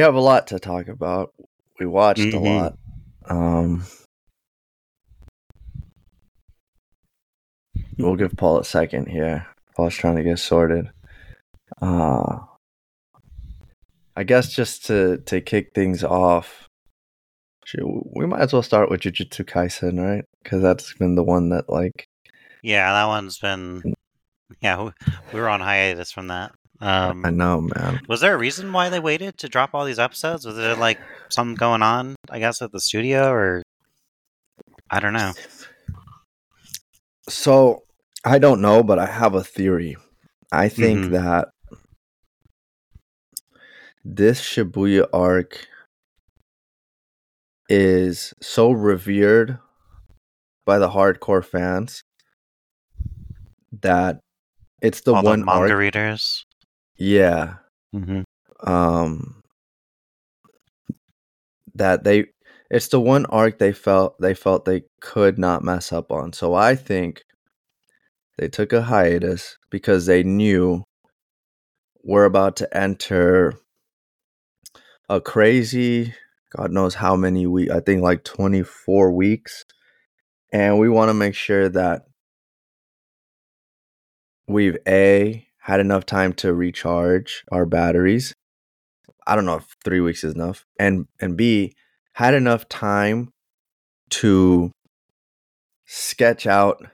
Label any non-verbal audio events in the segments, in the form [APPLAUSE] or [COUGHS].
we have a lot to talk about. We watched Mhm. a lot. Um, we'll give Paul a second here. Paul's trying to get sorted. Uh, I guess just to to kick things off, we might as well start with Jujutsu Kaisen, right? Because that's been the one that like Yeah, that one's been. Yeah, we, we were on hiatus from that. Um, I know, man. was there a reason why they waited to drop all these episodes? Was there like something going on? I guess at the studio, or I don't know. So I don't know, but I have a theory. I think Mhm. that this Shibuya arc is so revered by the hardcore fans that it's the all one the manga arc. readers. Yeah. Mm-hmm. Um that they it's the one arc they felt they felt they could not mess up on. So I think they took a hiatus because they knew we're about to enter a crazy god knows how many weeks i think like 24 weeks and we want to make sure that we've a had enough time to recharge our batteries i don't know if three weeks is enough and and b had enough time to sketch out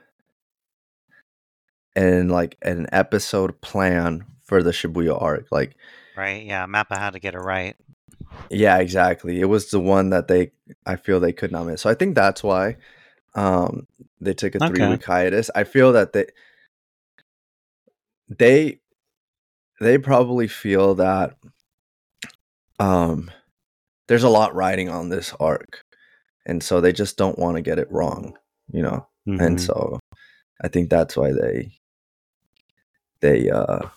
and like an episode plan for the shibuya arc like Right? Yeah, Mappa had to get it right. Yeah, exactly. It was the one that they I feel they could not miss. So I think that's why um they took a Okay. three week hiatus. I feel that they they they probably feel that um there's a lot riding on this arc. And so they just don't want to get it wrong, you know. And Mhm. so I think that's why they they uh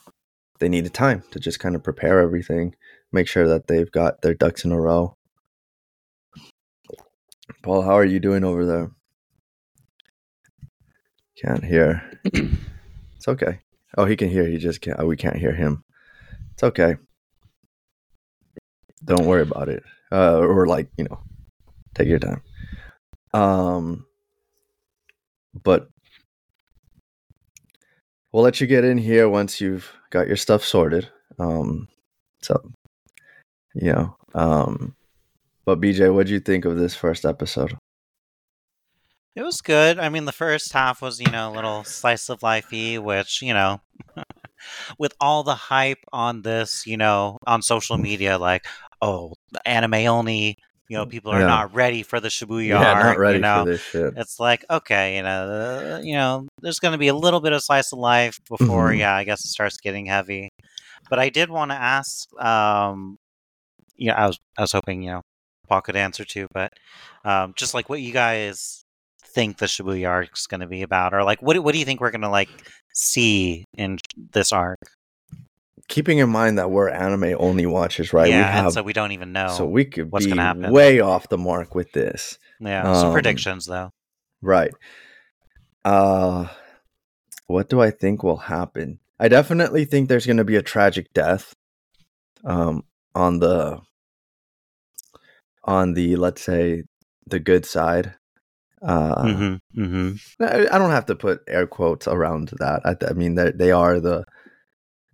they needed time to just kind of prepare everything, make sure that they've got their ducks in a row. Paul, how are you doing over there? Can't hear. [CLEARS THROAT] It's okay. Oh, he can hear. He just can't. We can't hear him. It's okay. Don't worry about it. Uh, or like you know, take your time. Um, but we'll let you get in here once you've got your stuff sorted. Um, so you know. Um, but BJ, what do you think of this first episode? It was good. I mean, the first half was, you know, a little slice of lifey, which, you know, [LAUGHS] with all the hype on this, you know, on social media, like, oh, anime only, you know, people are Yeah. not ready for the Shibuya yeah, not ready you know. for this shit. It's like, okay, you know, uh, you know, there's going to be a little bit of slice of life before, Mhm. yeah, I guess it starts getting heavy. But I did want to ask, um, you know, I was, I was hoping, you know, Paul could answer too, but um, just like what you guys think the Shibuya arc is going to be about, or like, what, do- what do you think we're going to like see in this arc? Keeping in mind that we're anime only watchers, right? yeah, we and so we don't even know. so we could what's be gonna happen. way off the mark with this. yeah, some um, predictions though. Right. Uh what do I think will happen? I definitely think there's going to be a tragic death um on the on the let's say the good side. Uh mm-hmm, mm-hmm. I I don't have to put air quotes around that. I, I mean they they are the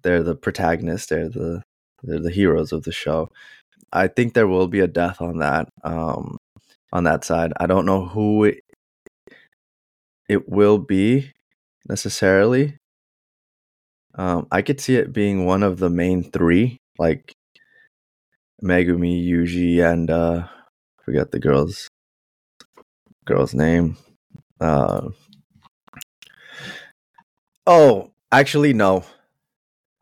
they're the protagonists, they're the they're the heroes of the show. I think there will be a death on that um on that side. I don't know who it, it will be necessarily. Um I could see it being one of the main 3 like Megumi, Yuji and uh I forget the girl's girl's name. Uh Oh, actually no.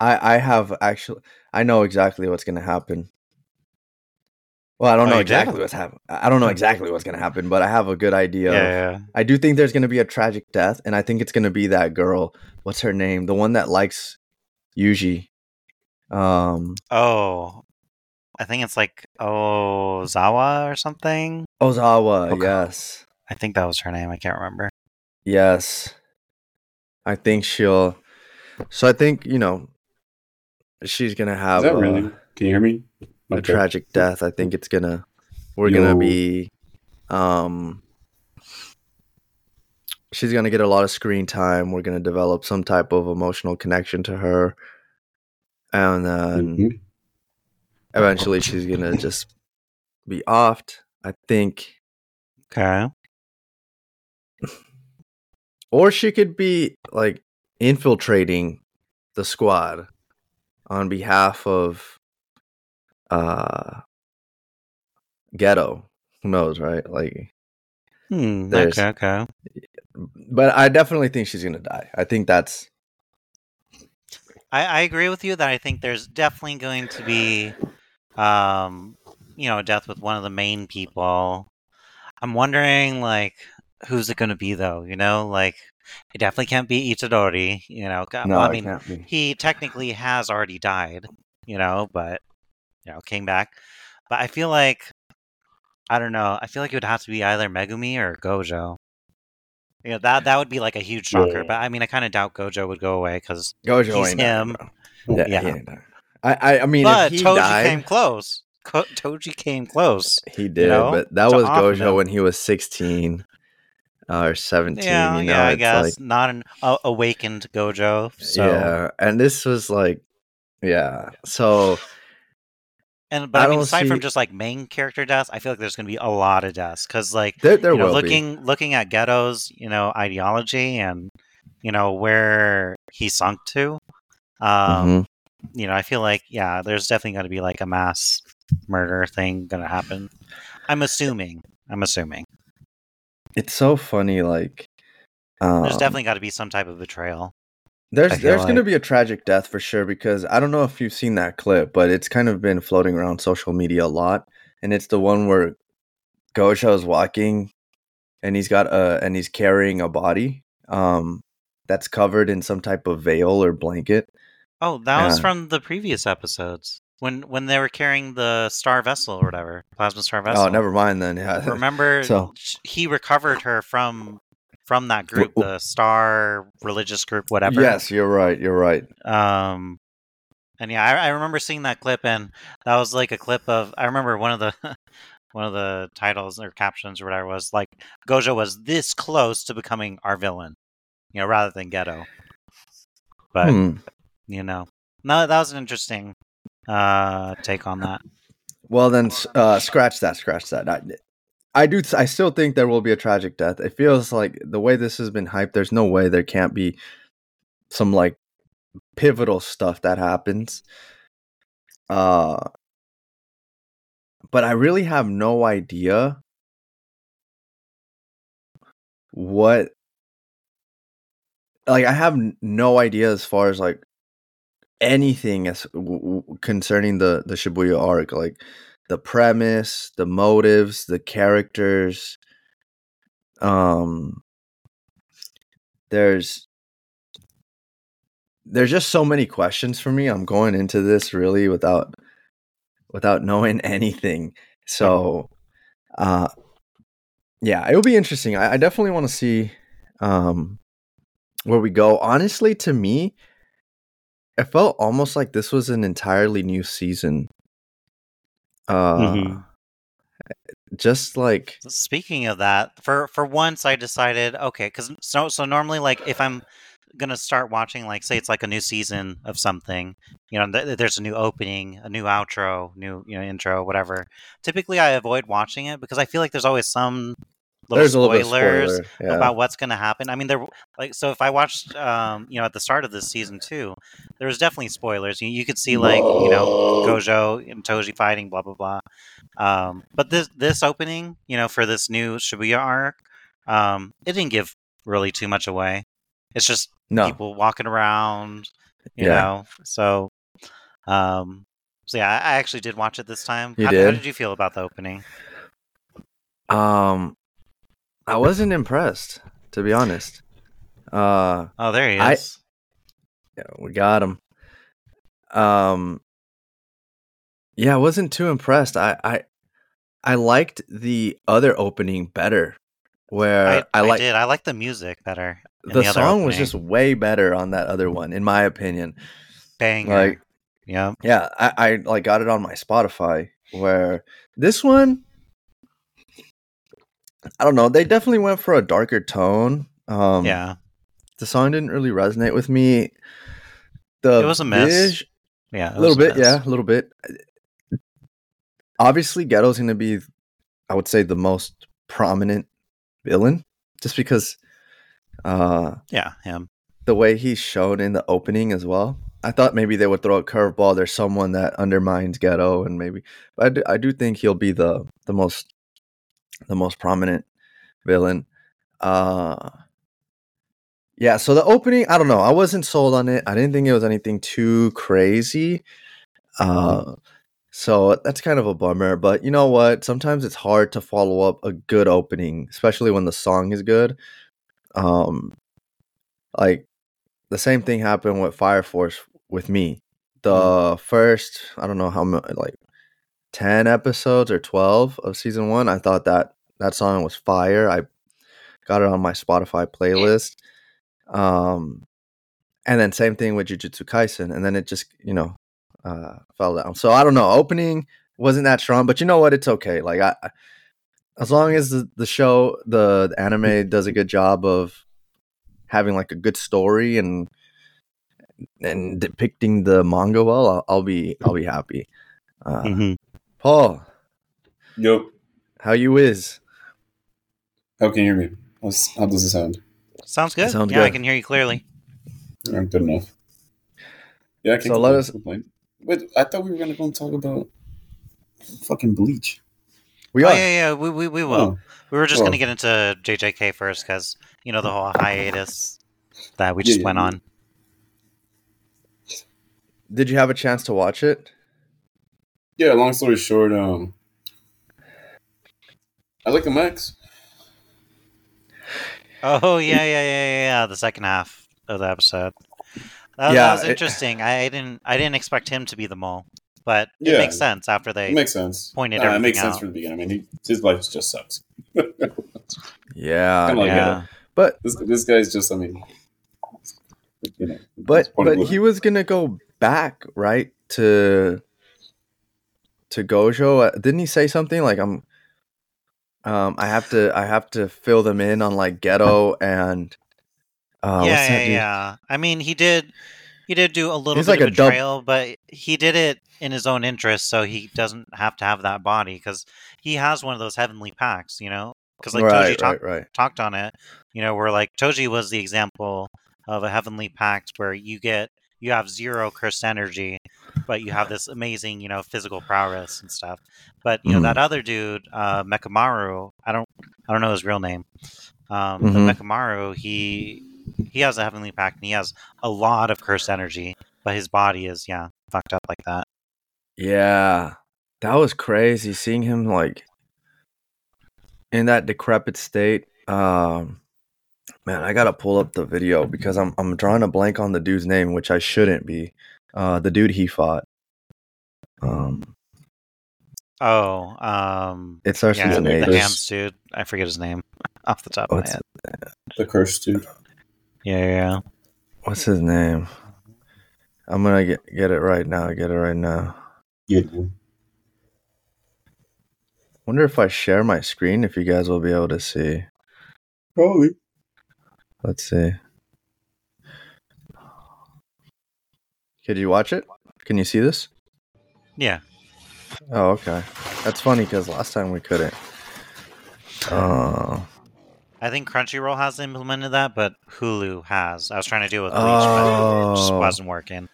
I I have actually I know exactly what's gonna happen. Well, I don't Oh, know exactly do? what's happen. I don't know exactly what's gonna happen, but I have a good idea. Yeah, of- yeah. I do think there's gonna be a tragic death, and I think it's gonna be that girl. What's her name? The one that likes Yuji. Um, Oh, I think it's like Ozawa or something. Ozawa. Okay. Yes, I think that was her name. I can't remember. yes. I think she'll. So I think you know, she's gonna have. Is that uh, really? Can you hear me? a tragic death. I think it's gonna we're gonna be um she's gonna get a lot of screen time. We're gonna develop some type of emotional connection to her. And then Mhm. eventually she's gonna just be offed. I think Okay. Or she could be like infiltrating the squad on behalf of uh Geto who knows right like Hmm. Okay. Okay. but i definitely think she's gonna die i think that's I, I agree with you that I think there's definitely going to be, um, you know, death with one of the main people. I'm wondering, like, who's it going to be though? You know, like, it definitely can't be Itadori. You know, no I mean, he technically has already died. You know, but you know, came back. But I feel like, I don't know. I feel like it would have to be either Megumi or Gojo. You know, that that would be like a huge shocker. Yeah. But I mean, I kind of doubt Gojo would go away because gojo he's him. bro. yeah, Yeah. He ain't dying. I, I i mean but if he Toji died came close. Ko- Toji came close. he did know, but that was gojo him. when he was 16 uh, or 17 yeah, you know yeah, I guess like not an uh, awakened Gojo. So, yeah and this was like yeah so and but I I, mean, aside from just like main character deaths, I feel like there's going to be a lot of deaths because, like, there, there you know, will looking looking at Geto's, you know, ideology and you know where he sunk to. be Um, Mhm. You know, I feel like yeah, there's definitely going to be like a mass murder thing going to happen. I'm assuming. I'm assuming. It's so funny like um, There's definitely got to be some type of betrayal. There's there's going to be a tragic death for sure because I don't know if you've seen that clip, but it's kind of been floating around social media a lot, and it's the one where Gojo's walking, and he's got a and he's carrying a body, um, that's covered in some type of veil or blanket. Oh, that was from the previous episodes when when they were carrying the star vessel or whatever, plasma star vessel. Oh, never mind then. Yeah, [LAUGHS] Remember, So- he recovered her from from that group, the star religious group, whatever. yes, you're right. You're right. Um, and yeah, I, I remember seeing that clip, and that was like a clip of. I remember one of the [LAUGHS] one of the titles or captions or whatever was like Gojo was this close to becoming our villain, you know, rather than Geto. But Hmm. you know, no, that was an interesting uh take on that. Well, then, uh, scratch that. Scratch that. I, I do. I still think there will be a tragic death. It feels like the way this has been hyped. There's no way there can't be some like pivotal stuff that happens. Uh, but I really have no idea what. Like, I have no idea as far as like anything as w- concerning the the Shibuya arc, like the premise, the motives, the characters. Um, there's there's just so many questions for me. I'm going into this really without without knowing [LAUGHS] anything. So, uh, yeah, it'll be interesting. I, I definitely want to see um where we go. Honestly, to me, it felt almost like this was an entirely new season. Uh, Mhm. just like Speaking of that, for for once I decided okay, because so so normally like if I'm gonna start watching like say it's like a new season of something, you know, th- there's a new opening, a new outro, new you know intro, whatever. Typically, I avoid watching it because I feel like there's always some little there's a little spoilers spoiler. Yeah. about what's going to happen. I mean, there like so if I watched, um, you know, at the start of this season too, there was definitely spoilers. You, you could see like you know Gojo and Toji fighting, blah blah blah. Um, but this this opening, you know, for this new Shibuya arc, um, it didn't give really too much away. It's just no, people walking around, you Yeah. know. So, um, so yeah, I I actually did watch it this time. How, did? how did you feel about the opening? um, I wasn't impressed to be honest. Uh, Oh, there he I- is. yeah, we got him. Um, yeah, I wasn't too impressed. I I I liked the other opening better, where I, I, I like did. I like the music better. in the, song was just way better on that other one, in my opinion. Bang. Like, Yeah. Yeah, I, I like got it on my Spotify. Where this one, I don't know. They definitely went for a darker tone. Um, yeah. the song didn't really resonate with me. The It was a miss. vis- Yeah. a little bit, yeah, a little bit. Obviously, Geto's going to be, I would say, the most prominent villain, just because uh, Yeah. Him. the way he's shown in the opening as well. I thought maybe they would throw a curveball. There's someone that undermines Geto, and maybe, but I do, I do think he'll be the the most the most prominent villain. Uh, yeah. So the opening, I don't know. I wasn't sold on it. I didn't think it was anything too crazy. Uh, so that's kind of a bummer. But you know what? Sometimes it's hard to follow up a good opening, especially when the song is good. Um, like the same thing happened with Fire Force with me. The first, I don't know how many, like ten episodes or twelve of season one, I thought that that song was fire. I got it on my Spotify playlist. Um, and then same thing with Jujutsu Kaisen, and then it just you know uh, fell down. So I don't know. Opening wasn't that strong, but you know what? It's okay. Like I, I- as long as the, the show, the, the anime [LAUGHS] does a good job of having like a good story and and depicting the manga well, I'll, I'll be I'll be happy. Uh, Mhm. Paul, Yo, how you is? how can you hear me? How's, how does it sound? Sounds good. Sounds yeah, I can hear you clearly. Uh, good enough. Yeah, I can't So let us- complain. Wait, I thought we were gonna go and talk about fucking Bleach. We oh are. yeah, yeah. We we, we will. Oh, We were just Well- gonna get into JJK first because you know the whole hiatus that we Yeah, just yeah, went yeah. on. Did you have a chance to watch it? Yeah. Long story short, um, I like the Max. Oh yeah, yeah, yeah, yeah, yeah. The second half of the episode. That, Yeah, that was it- interesting. I didn't I didn't expect him to be the mole, but it Yeah. makes sense after they. It makes sense. pointed Nah, it makes everything sense out. from the beginning. I mean, he, his life just sucks. [LAUGHS] Yeah, [LAUGHS] Kinda like yeah. but This this guy's just. I mean, you know. but it's part of but he was gonna go back right to to Gojo. Uh, Didn't he say something like I'm? Um, I have to I have to fill them in on like Geto [LAUGHS] and uh, yeah, yeah, yeah. I mean, he did. He did do a little He's bit like of a betrayal, but he did it in his own interest, so he doesn't have to have that body because he has one of those heavenly packs, you know. Because like Toji right, talked right, right. talked on it, you know, where like Toji was the example of a heavenly pact where you get you have zero cursed energy, but you have this amazing, you know, physical prowess and stuff. But you know Mhm. that other dude, uh, Mechamaru, I don't I don't know his real name. Um, Mhm. But Mechamaru, he he has a heavenly pact and he has a lot of cursed energy, but his body is yeah fucked up like that. Yeah, that was crazy seeing him like in that decrepit state. Um, man, I gotta pull up the video because I'm I'm drawing a blank on the dude's name, which I shouldn't be. Uh, the dude he fought. Um, Oh, um, it starts yeah, with an the H. Hands dude. I forget his name [LAUGHS] off the top of my What's head. the curse dude. Yeah, yeah, yeah. what's his name? I'm gonna get get it right now. Get it right now. Yeah. Wonder if I share my screen, if you guys will be able to see. Probably. Let's see. Could you watch it? Can you see this? Yeah. Oh, okay. That's funny because last time we couldn't. Uh, I think Crunchyroll has implemented that, but Hulu has. I was trying to do it with Bleach, but it just Oh. wasn't working.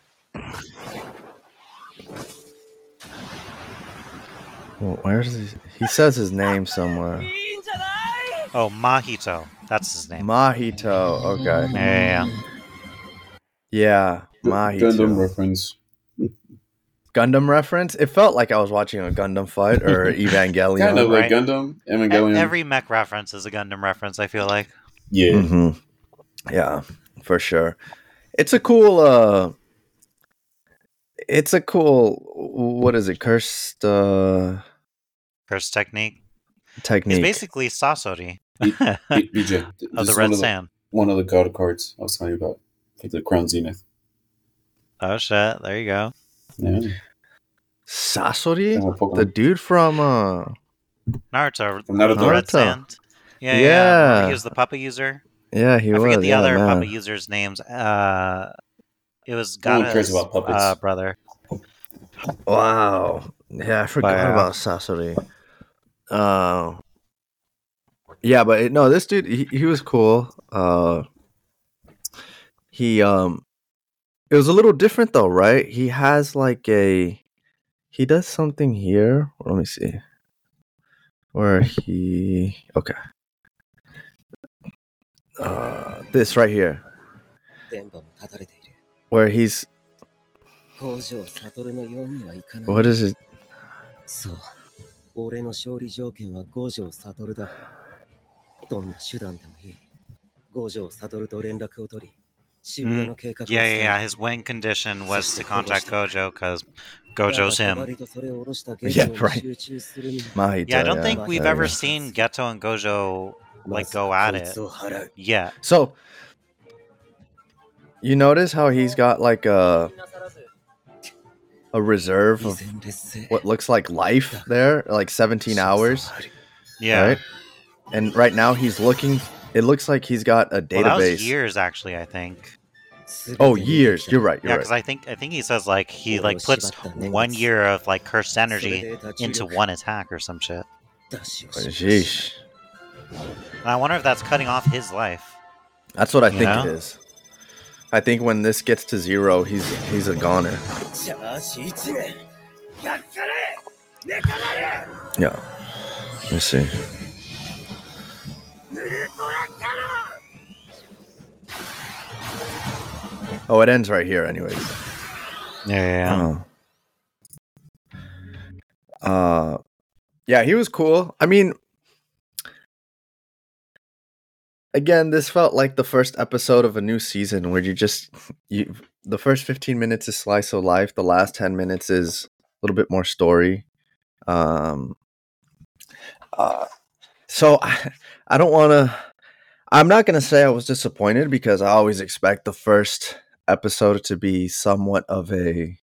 well, where's he? He says his name somewhere. Oh, Mahito. That's his name. Mahito. Okay. Yeah, yeah, yeah. Yeah, Gundam reference. Gundam reference. It felt like I was watching a Gundam fight or [LAUGHS] Evangelion. Kind of like right. Gundam, Evangelion. Every mech reference is a Gundam reference, I feel like. yeah. hmm Yeah, for sure. It's a cool. uh It's a cool. What is it? Cursed uh Curse technique. Technique. It's basically Sasori B- BJ, [LAUGHS] of the is Red one of Sand. one of the god cards I was telling you about for the Crown Zenith. Oh, shit. There you go. Yeah. Sasori, Yeah, the dude from uh, Naruto. From Naruto. Red Naruto. Sand. Yeah, yeah. Yeah. yeah. He was the puppet user. yeah, he I was. I forget the yeah, other man. puppet user's names. Uh, it was No one cares Gaara's about puppets. uh, brother. Wow. Yeah, I forgot But, uh, about Sasori. Uh, yeah, but it, no, this dude, he, he was cool. Uh, he um, it was a little different though, right? He has like a, he does something here. Let me see. Where he okay. Uh, this right here, 電波も断たれている where he's 北条悟のようにはいかない what is it? そう俺の勝利条件は五条悟だどんな手段でもいい五条悟と連絡を取り Mm. Yeah, yeah, yeah. His wing condition was to contact Gojo because Gojo's him. [LAUGHS] Yeah, right. Yeah, I don't think we've ever seen Geto and Gojo like go at it. Yeah. So you notice how he's got like a a reserve of what looks like life there, like 17 hours. Yeah. Right? And right now he's looking it looks like he's got a Well, that was database. years actually, I think. oh, years. You're right. Yeah, You're because right. I think I think he says like he like puts one year of like cursed energy into one attack or some shit. Sheesh. And I wonder if that's cutting off his life. That's what I You think know? it is. I think when this gets to zero, he's he's a goner. Yeah. Let's see. Oh, it ends right here, anyways. Yeah, Uh, uh, yeah, he was cool. I mean, again, this felt like the first episode of a new season where you just you the first 15 minutes is slice of life, the last 10 minutes is a little bit more story. Um uh, so I, I don't want to I'm not going to say I was disappointed because I always expect the first episode to be somewhat of a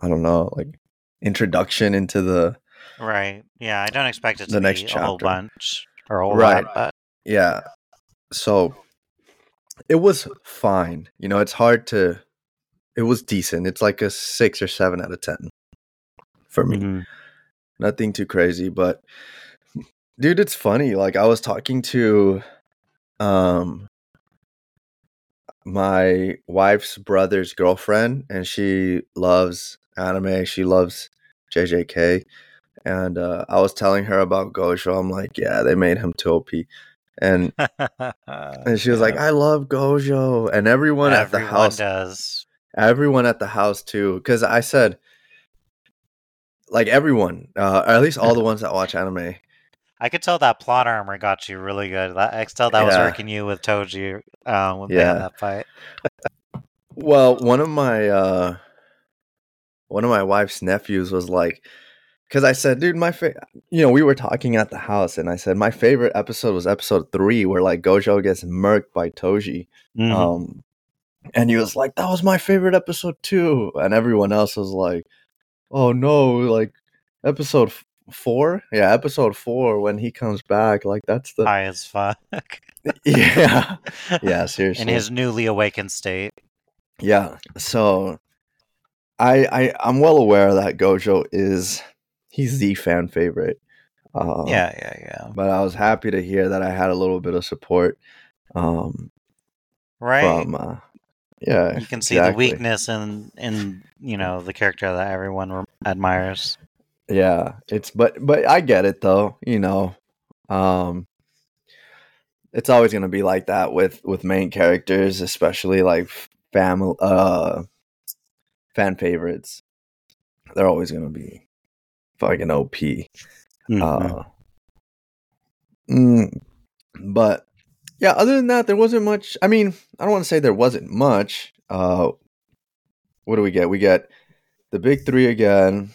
I don't know, like introduction into the Right. Yeah, I don't expect it to The be next a whole bunch or a whole Right. lot, but yeah. So it was fine. You know, it's hard to it was decent. It's like a 6 or 7 out of 10 for me. Mhm. Nothing too crazy, but dude, it's funny. Like I was talking to um my wife's brother's girlfriend and she loves anime. She loves JJK. And uh, I was telling her about Gojo. I'm like, yeah, they made him too OP. And [LAUGHS] and she was like, I love Gojo. And everyone at the house does. everyone at the house too because i said like everyone uh, or at least all the [LAUGHS] ones that watch anime I could tell that plot armor got you really good. That, I could tell that was working you with Toji um, when Yeah. that fight. well one of my uh one of my wife's nephews was like because i said dude my fa-, you know we were talking at the house and i said my favorite episode was episode three where like gojo gets murked by toji Mhm. um and he was like that was my favorite episode too and everyone else was like oh no like episode four yeah episode four when he comes back like that's the High as fuck. [LAUGHS] yeah yeah [LAUGHS] seriously In his newly awakened state. yeah so i i i'm well aware that gojo is he's the fan favorite um, yeah, yeah, yeah. but i was happy to hear that i had a little bit of support um Right. from uh yeah you can see the weakness in in you know the character that everyone re- admires. Yeah, it's but but I get it though, you know. Um it's always going to be like that with with main characters, especially like family uh fan favorites. They're always going to be fucking OP. Mm-hmm. Uh mm, but yeah, other than that there wasn't much. I mean, I don't want to say there wasn't much. Uh what do we get? We get the big 3 again.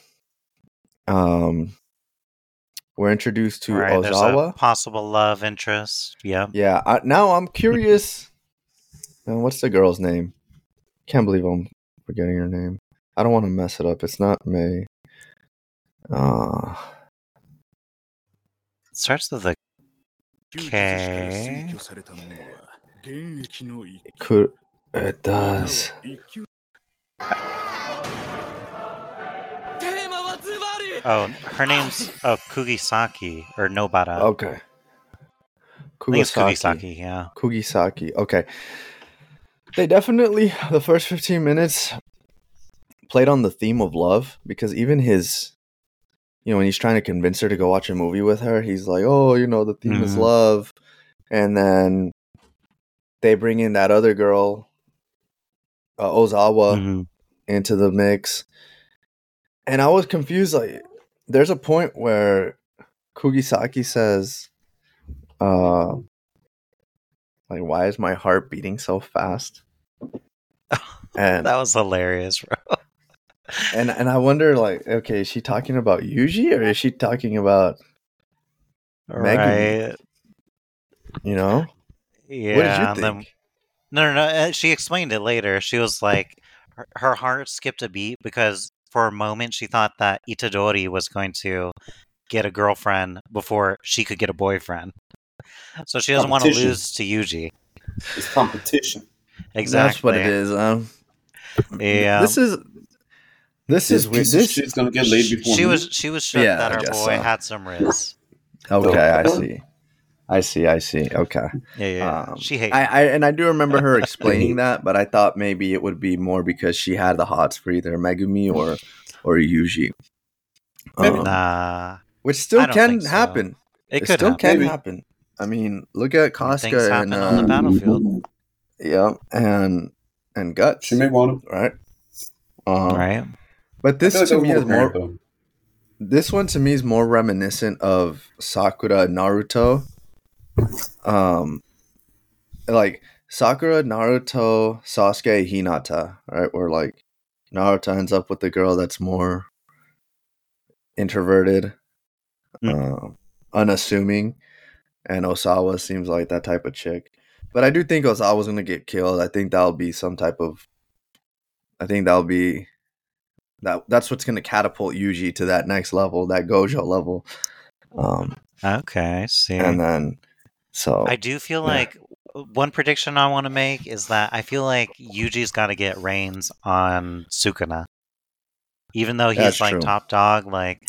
Um, we're introduced to right, Ozawa. possible love interest. Yeah. Yeah. I, now I'm curious. now, what's the girl's name? Can't believe I'm forgetting her name. I don't want to mess it up. It's not May. Uh, it starts with a K. It does. Oh, her name's oh Kugisaki or Nobara. Okay. I think it's Kugisaki. Kugisaki. Yeah. Kugisaki. Okay. They definitely the first 15 minutes played on the theme of love because even his you know when he's trying to convince her to go watch a movie with her, he's like, "Oh, you know, the theme is Mhm. love." And then they bring in that other girl uh, Ozawa Mhm. into the mix. And I was confused like there's a point where Kugisaki says uh like why is my heart beating so fast? [LAUGHS] And That was hilarious, bro. [LAUGHS] and and I wonder like okay, is she talking about Yuji or is she talking about. Right. you know? Yeah. what did you and then- no, no, no. She explained it later. She was like, her, her heart skipped a beat because for a moment she thought that Itadori was going to get a girlfriend before she could get a boyfriend. So she doesn't want to lose to Yuji. It's competition. Exactly. That's what it is. Um Yeah. This is this is This weird. This shit's gonna get laid She- before she me. was she was shook Yeah, that I her boy so. had some riz. okay, I see. I see, I see. Okay. Yeah, yeah. Um, she hates. I, I and I do remember her [LAUGHS] explaining that, but I thought maybe it would be more because she had the hots for either Megumi or or Yuji. Maybe. Um, nah, which still can think so. happen. it It, could still happen. can Maybe. happen. I mean, look at Things Casca happen and on the uh, battlefield. yeah, and and Guts, She may want him. right? Um, right? But this to like me that is was more more. apparent, This one to me is more reminiscent of Sakura and Naruto. Um, like Sakura, Naruto, Sasuke, Hinata, right? Where like Naruto ends up with the girl that's more introverted, um, unassuming, and Osawa seems like that type of chick. But I do think Osawa's gonna get killed. I think that'll be some type of. I think that'll be that that's what's going to catapult Yuji to that next level, that Gojo level. Um, Okay, see. and then so I do feel yeah. like one prediction I want to make is that I feel like Yuji's got to get reins on Sukuna. Even though he's That's like true. top dog, like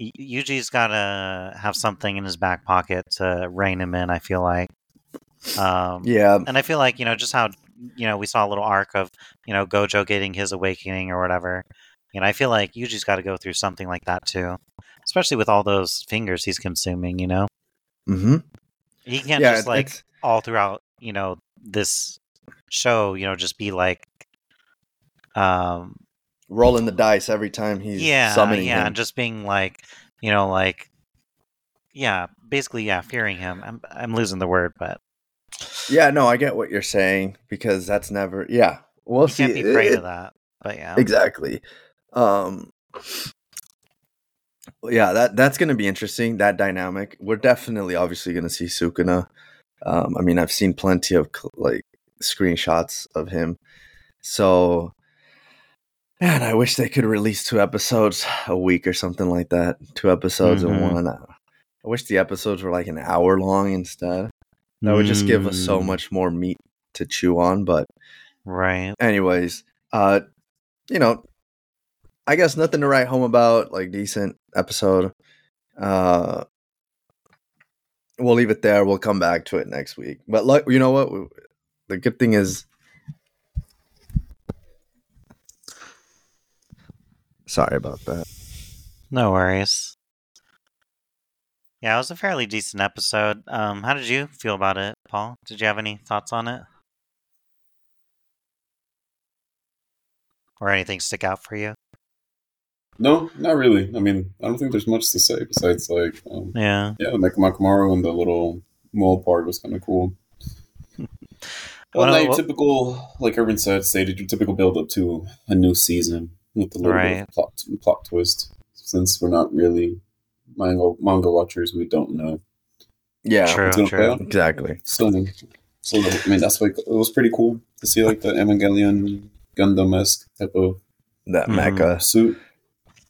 Yuji's got to have something in his back pocket to rein him in. I feel like, um, yeah, and I feel like you know just how you know we saw a little arc of you know Gojo getting his awakening or whatever. You know, I feel like Yuji's got to go through something like that too, especially with all those fingers he's consuming. You know, hmm he can't yeah, just like it's- all throughout you know this show you know just be like um rolling the dice every time he's yeah summoning yeah him. and just being like you know like yeah basically yeah fearing him i'm i'm losing the word but yeah, no, I get what you're saying because that's never. Yeah, we'll you see. can't be afraid It- of that but yeah Exactly. Um yeah, that that's going to be interesting that dynamic. We're definitely obviously going to see Sukuna. Um I mean, I've seen plenty of like screenshots of him. So man, I wish they could release two episodes [SIGHS] a week or something like that. Two episodes in Mhm. one. I wish the episodes were like an hour long instead. That would just give us so Mm, much more meat to chew on, but right anyways uh you know i guess nothing to write home about like decent episode uh we'll leave it there we'll come back to it next week but like you know what the good thing is sorry about that. No worries. Yeah it was a fairly decent episode um how did you feel about it paul? Did you have any thoughts on it? Or anything stick out for you No, not really. I mean, I don't think there's much to say besides like, um, yeah yeah, the Mechamaru and the little mole part was kind of cool. [LAUGHS] Well, Well, not your typical, like Urban said, stated your typical build up to a new season with a little bit Right. of plot plot twist. Since we're not really manga manga watchers, we don't know. yeah True, what's gonna true. play out. exactly So, so I mean, that's like it was pretty cool to see like the Evangelion Gundam esque type of that Mhm. mecha. suit.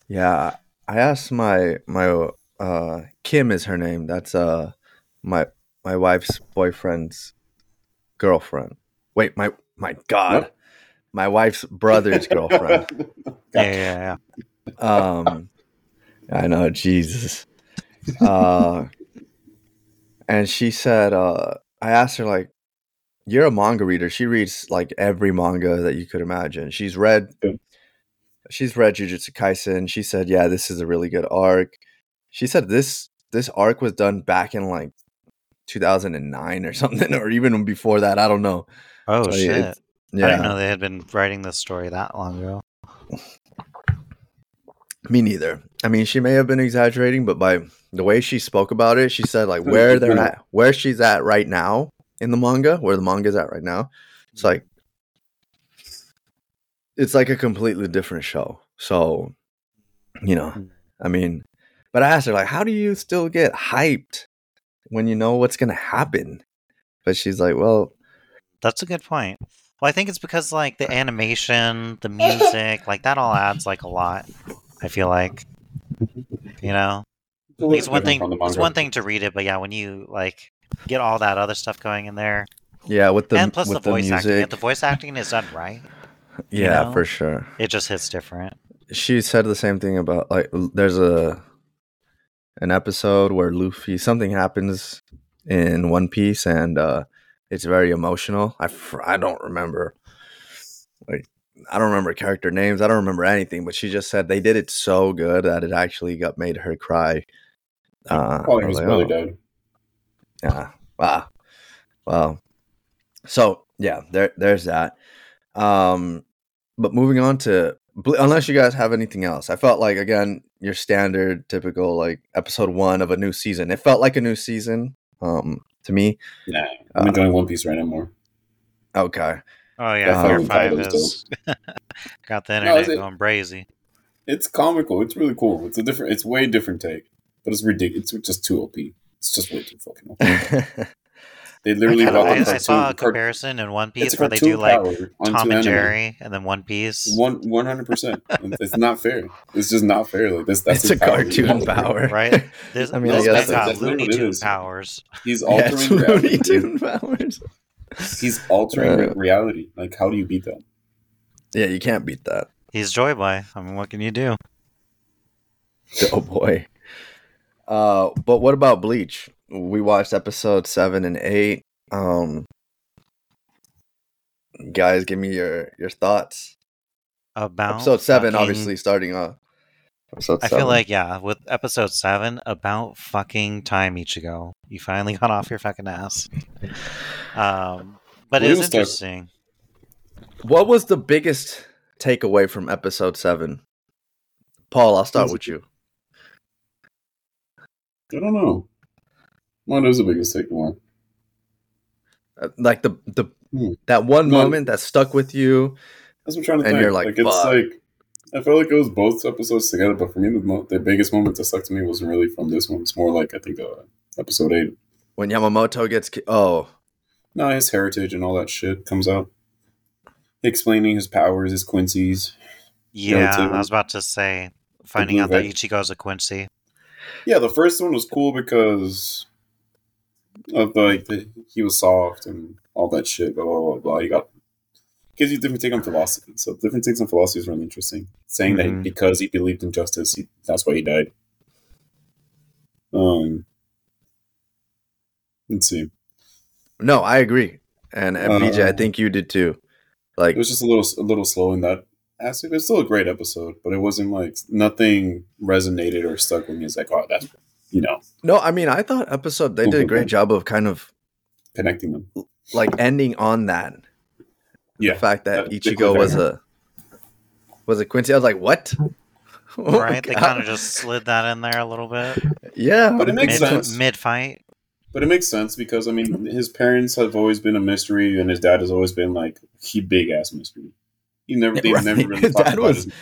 Yeah, I asked my my uh Kim is her name. That's uh my my wife's boyfriend's girlfriend. Wait, my my God, What? my wife's brother's girlfriend. [LAUGHS] Yeah, yeah, yeah. um, I know, Jesus. Uh, and she said, uh, I asked her like, "You're a manga reader." She reads like every manga that you could imagine. She's read, Yeah. She's read Jujutsu Kaisen. She said, "Yeah, this is a really good arc." She said this this arc was done back in like 2009 or [LAUGHS] something, or even before that. I don't know. Oh So, shit! it's- I didn't know they had been writing this story that long ago. Me neither. I mean, she may have been exaggerating, but by the way she spoke about it, she said like where they're at, where she's at right now in the manga, where the manga's at right now. It's like it's like a completely different show. So, you know, hmm. I mean, but I asked her like, how do you still get hyped when you know what's gonna happen? But she's like, well, That's a good point. Well, I think it's because like the animation, the music, like that all adds like a lot. I feel like, you know, it's one thing. It's one thing to read it, but yeah, when you like get all that other stuff going in there, yeah, with the and plus the with voice acting, music, if the voice acting is done right, yeah, know? for sure. it just hits different. she said the same thing about like there's a an episode where Luffy something happens in One Piece and uh it's very emotional. I fr- I don't remember like I don't remember character names. I don't remember anything, but she just said they did it so good that it actually got made her cry. Uh, Probably I was his like, brother "Oh." died. Yeah. Wow. Wow. So yeah, there there's that. Um but moving on to unless you guys have anything else. I felt like again, your standard typical like episode 1 of a new season. It felt like a new season um to me. Nah, I'm Uh, enjoying One Piece right now more. Okay. Oh Yeah, yeah, I Gear Five is [LAUGHS] got the internet is it- going brazy. It's comical. It's really cool. It's a different. It's way different take, but it's ridiculous. It's just too OP. It's just way too fucking OP. [LAUGHS] They I, literally kinda- brought I, the I saw a comparison in One Piece where they do like Tom and anime. Jerry and then One Piece. One one hundred percent. It's not fair. It's just not fair. Like this. That's it's a his power. cartoon power. Right? [LAUGHS] This, I mean, I this guess that's- got Looney what Tune powers. He's Yeah, altering it's reality. Looney dude. Tune powers. He's altering Uh, reality. Like, how do you beat that? Yeah, you can't beat that. He's Joy Boy. I mean, what can you do? Oh boy. Uh, but what about Bleach? We watched episode seven and eight. Um, guys, give me your your thoughts. About episode seven, fucking- obviously starting off. Episode I seven. feel like yeah, with episode seven, about fucking time Ichigo. You finally got off your fucking ass. Um, but Well, it was was interesting. what was the biggest takeaway from episode seven? Paul, I'll start Was- with you. I don't know. What is the biggest takeaway? Uh, Like the the Hmm. that one No. moment that stuck with you. That's what I'm trying to And think. you're like, it's "Fuck." like I felt like it was both episodes together, but for me, the, mo- the biggest moment that stuck to me wasn't really from this one. It's more like I think uh, episode eight. When Yamamoto gets ki- oh No, his heritage and all that shit comes out, explaining his powers, his Quincy's. Yeah, too. I was about to say finding blue out that vet. Ichigo's a Quincy. Yeah, the first one was cool because of like the, he was soft and all that shit. Blah blah blah. blah. He got gives you a different take on philosophy. So different takes on philosophy is really interesting. Saying Mhm. that because he believed in justice, he, that's why he died. Um, let's see. no, I agree, and, and BJ, I Uh, think you did too. Like It was just a little a little slow in that aspect. It's still a great episode, but it wasn't like nothing resonated or stuck with me. It's like, oh, that's you know, no, I mean I thought episode they did a great job of kind of connecting them. like ending on that. Yeah, the fact that that- the Ichigo was a was a Quincy. I was like, what? [LAUGHS] Oh my right? They kind of just slid that in there a little bit yeah, But it makes mid sense. mid fight. But it makes sense because I mean, his parents have always been a mystery, and his dad has always been like he big ass mystery. He never, they [LAUGHS] Right. never really His talked dad about was his,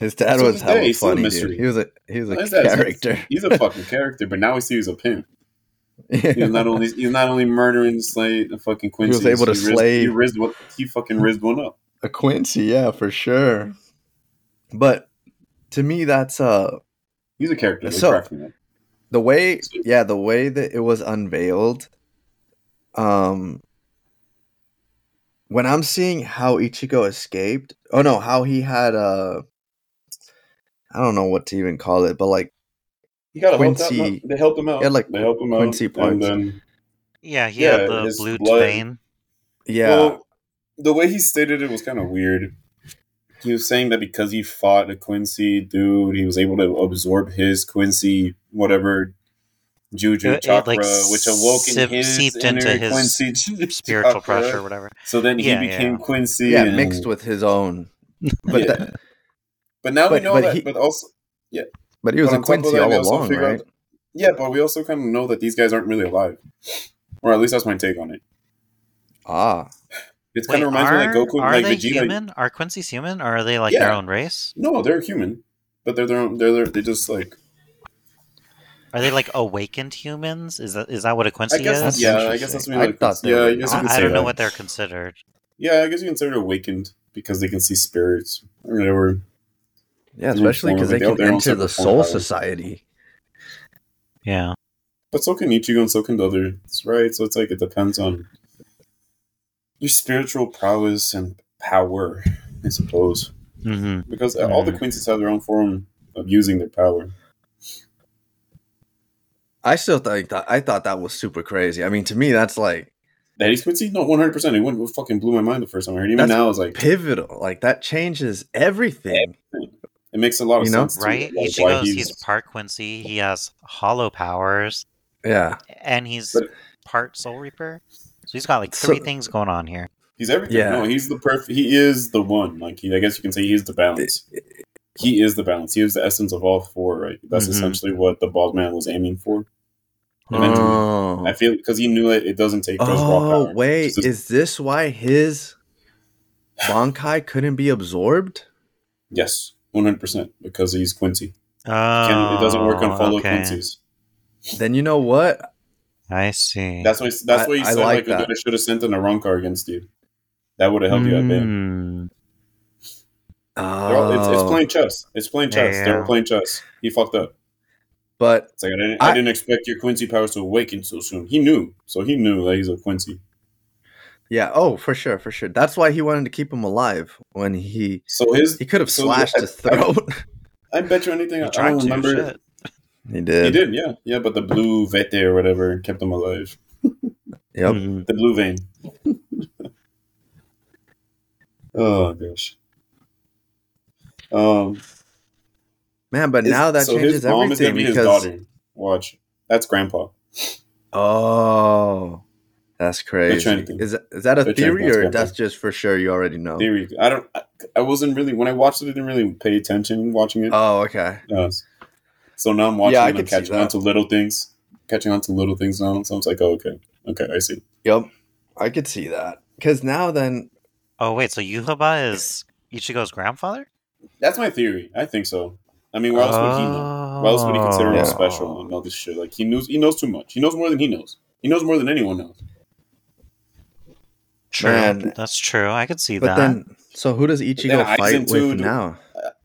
his dad was his dad, hella still a funny, dude. He was a he was a his dad's- character. He's a fucking character, but now we see he's a pimp. [LAUGHS] He's not only he's not only murdering the fucking Quincy. He was able to he slay- He risked what he fucking [LAUGHS] risked one up. a Quincy, yeah, for sure. But to me, that's uh He's a character. So- cracked me up. the way, yeah, the way that it was unveiled. Um, when I'm seeing how Ichigo escaped, oh no, how he had uh, I don't know what to even call it, but like He got a help Quincy- out. They helped him out. Yeah, like they helped him Quincy out. parts. And then, Yeah, he Yeah, had the blue blood- vein. yeah, well, the way he stated it was kind of weird. He was saying that because he fought a Quincy dude, he was able to absorb his Quincy whatever juju It- it, chakra, like, which awoke in sip- his seeped inner into his Quincy [LAUGHS] Spiritual chakra. pressure, or whatever. So then he Yeah, became yeah. Quincy. yeah, and- mixed with his own. But [LAUGHS] Yeah. that, But now we know but that. he- but also, yeah. but he was But a on top of Quincy that, all along, figure out- right? yeah, but we also kind of know that these guys aren't really alive, or at least that's my take on it. Ah, It kind of reminds are, me like Goku, are like they Vegeta. human? Are Quincy's human, or are they like their own race? No, they're human, but they're their own. They're they're, they're just like Are they like awakened humans? Is that is that what a Quincy guess. is? yeah, I guess that's what I like, thought they yeah, I guess you I, can I say don't know that. what they're considered. Yeah, I guess you consider awakened because they can see spirits or whatever. Yeah, especially because of they can enter the Soul powers. Society. Yeah. But so can Ichigo and so can the others, right? So it's like it depends on your spiritual prowess and power, I suppose. hmm Because all the. Quincy's have their own form of using their power. I still think that I thought that was super crazy. I mean, to me, that's like That he's Quincy? No, one hundred percent. It went it fucking blew my mind the first time I heard. it. Even That's now, it's like pivotal. Like that changes everything. It makes a lot of You know? sense. Right? it, like, why Ichigo's he's part Quincy. He has hollow powers, Yeah, and he's But- part Soul Reaper. So he's got like So- three things going on here. He's everything. Yeah. No, he's the perfect. He is the one. Like he, I guess you can say he's the balance. He is the balance. He is the essence of all four. Right. That's Mhm. essentially what the bald man was aiming for. Oh, I feel because he knew it. It doesn't take those raw oh power. wait, It's just- is this why his [SIGHS] Bankai couldn't be absorbed? yes, one hundred percent because he's Quincy. Oh, Can, it doesn't work on follow okay. Quincy's. Then you know what? I see. That's why. That's why he I said like like, that. I should have sent an Arrancar against you. That would have helped you out big. Mm. It's, it's Oh, playing chess. It's playing chess. Yeah, They were yeah. playing chess. He fucked up. but It's like I didn't, I, I- didn't expect your Quincy powers to awaken so soon. He knew, so he knew that he's a Quincy. Yeah, oh for sure, for sure. That's why he wanted to keep him alive when he So his he could have So, slashed I- his throat. [LAUGHS] I bet you anything. He I don't remember. Shit. he did. He did, yeah, yeah. But the blue vete or whatever kept him alive. Yep. Mhm. The blue vein. [LAUGHS] oh gosh. Um. Man, but his- now that so changes his mom is gonna everything his because daughter. Watch, that's Grandpa. oh, that's crazy. trying to think. Is that a They're theory or it's that's just for sure? You already know. Theory. I don't. I, I wasn't really when I watched it. I didn't really pay attention watching it. Oh, okay. Uh, so now I'm watching Yeah, I it. I'm could see catching on to little things. Catching on to little things now. So I was like, oh, okay, okay, I see. Yep, I could see that. Because now then, Oh wait, so Yhwach is Ichigo's grandfather? That's my theory. I think so. I mean, where else would he know? Why else would he consider Yeah. him special and all this shit? Like he knows, he knows too much. He knows more than he knows. He knows more than anyone knows. True, Man. that's true. I could see but that. then, so who does Ichigo then Aizen fight too, with now?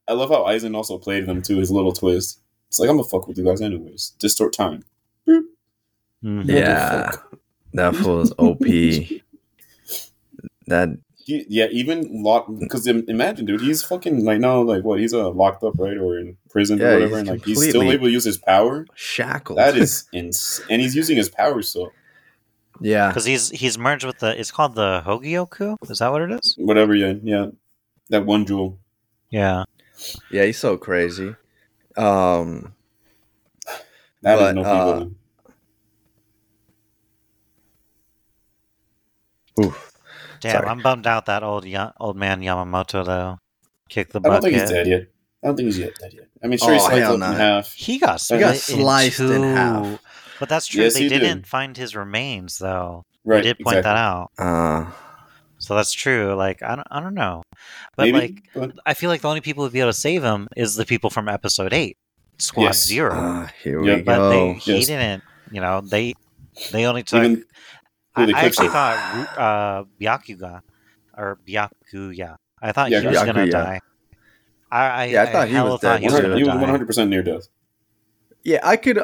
I love how Aizen also played them too. His little twist. It's like I'm gonna fuck with you guys anyways. Distort time. Mhm. Yeah, that fool is OP. [LAUGHS] that He, yeah, even locked because imagine, dude, he's fucking like now, like what? He's uh, locked up, right, or in prison Yeah, or whatever, he's and like he's still able to use his power. shackled. That is [LAUGHS] ins, and he's using his power still. Yeah. Because he's he's merged with the. It's called the Hogyoku. Is that what it is? Whatever, yeah, yeah. That one jewel. Yeah. Yeah, he's so crazy. Um, That is But, no uh, people. oof. Damn, Sorry. I'm bummed out that old ya- old man Yamamoto though. Kicked the bucket. I don't think he's dead yet. I don't think he's yet dead yet. I mean, sure, he Oh, sliced hell up no. in half. He got He got sliced in two. half. But that's true. Yes, they he did. didn't find his remains though. Right, they did point exactly. that out. Uh, So that's true. Like I don't, I don't know, but Maybe, like but I feel like the only people who'd be able to save him is the people from episode eight, Squad Yes. Zero. uh, here Yeah. we but go. they he didn't. You know they they only took. even I, I actually thought Ru- uh, Byakuga or Byakuya I thought Yeah, he was Yaku, gonna die. I, I, Yeah, I thought he hella was thought dead he was gonna He was one hundred percent near death. Yeah, I could.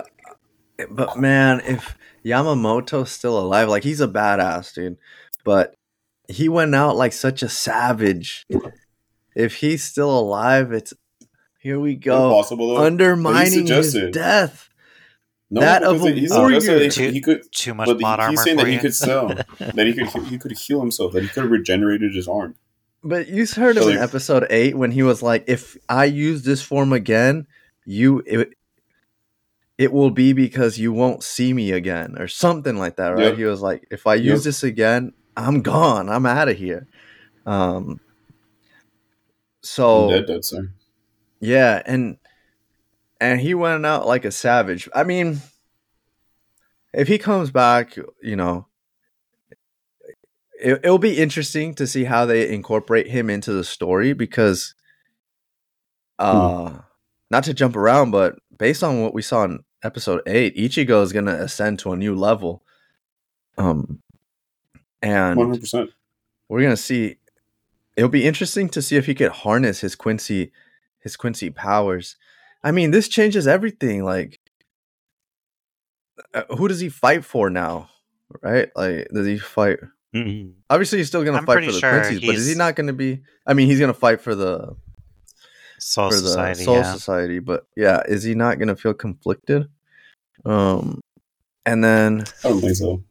But man, if Yamamoto's still alive, like he's a badass, dude. But he went out like such a savage. If he's still alive, it's here we go. Impossible though. Undermining his death. No, that of a he warrior. suggested that he, he could. Too much But plot he's armor saying for that he could sell. [LAUGHS] that he could he could heal himself. That he could have regenerated his arm. But you heard him So, in like- episode eight when he was like, "If I use this form again, you it, it will be because you won't see me again, or something like that." Right? Yep. He was like, "If I use Yep. this again, I'm gone. I'm out of here." Um. So dead, dead, sir. yeah, and and he went out like a savage. I mean, if he comes back, you know, it, it'll be interesting to see how they incorporate him into the story because, uh, not to jump around, but based on what we saw in episode eight, Ichigo is gonna ascend to a new level. Um, and hundred percent. we're gonna see it'll be interesting to see if he could harness his quincy his quincy powers i mean this changes everything like uh, who does he fight for now right like does he fight Mhm. obviously he's still gonna I'm fight for the sure quincy's but is he not gonna be i mean he's gonna fight for the Soul for the Society. soul yeah. society but yeah is he not gonna feel conflicted um and then I don't think so.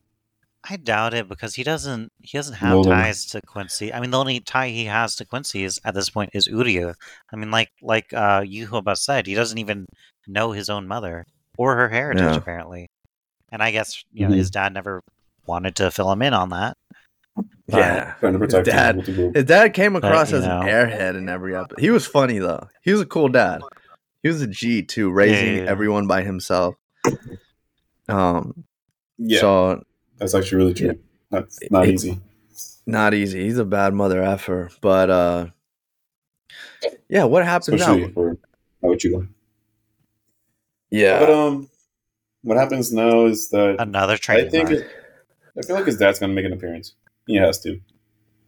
I doubt it because he doesn't he doesn't have Well, ties to Quincy. I mean, the only tie he has to Quincy is at this point is Uryu. I mean, like like uh, Yhwach said, he doesn't even know his own mother or her heritage Yeah. apparently. And I guess you know Mhm. his dad never wanted to fill him in on that. But- yeah Trying to protect His dad- him with the group. His dad came across you as know. an airhead in every episode. He was funny though. He was a cool dad. He was a G too, raising yeah, yeah. everyone by himself. Um, Yeah, so that's actually really true. That's not It- easy. not easy. He's a bad mother effer, but uh, yeah. What happens Especially now? for how you go. Yeah, But um, what happens now is that Another train. I think it, I feel like his dad's gonna make an appearance. He has to.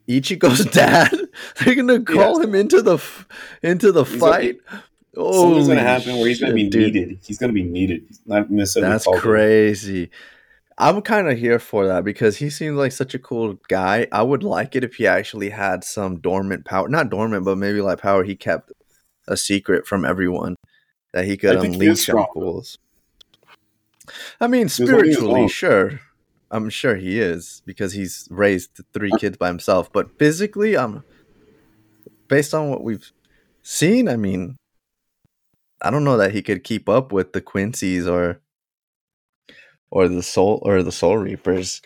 Ichigo's [LAUGHS] dad. [LAUGHS] They're gonna call him into the f- into the He's gonna- fight. Something's gonna happen where he's gonna be dude. needed. He's gonna be needed. He's not necessarily. That's crazy. I'm kind of here for that because he seems like such a cool guy. I would like it if he actually had some dormant power, not dormant, but maybe like power he kept a secret from everyone that he could I think he is unleash on fools. I mean, He's holding his spiritually, sure. I'm sure he is because he's raised three kids by himself. But physically, I'm based on what we've seen. I mean, I don't know that he could keep up with the Quincy's or or the soul or the Soul Reapers.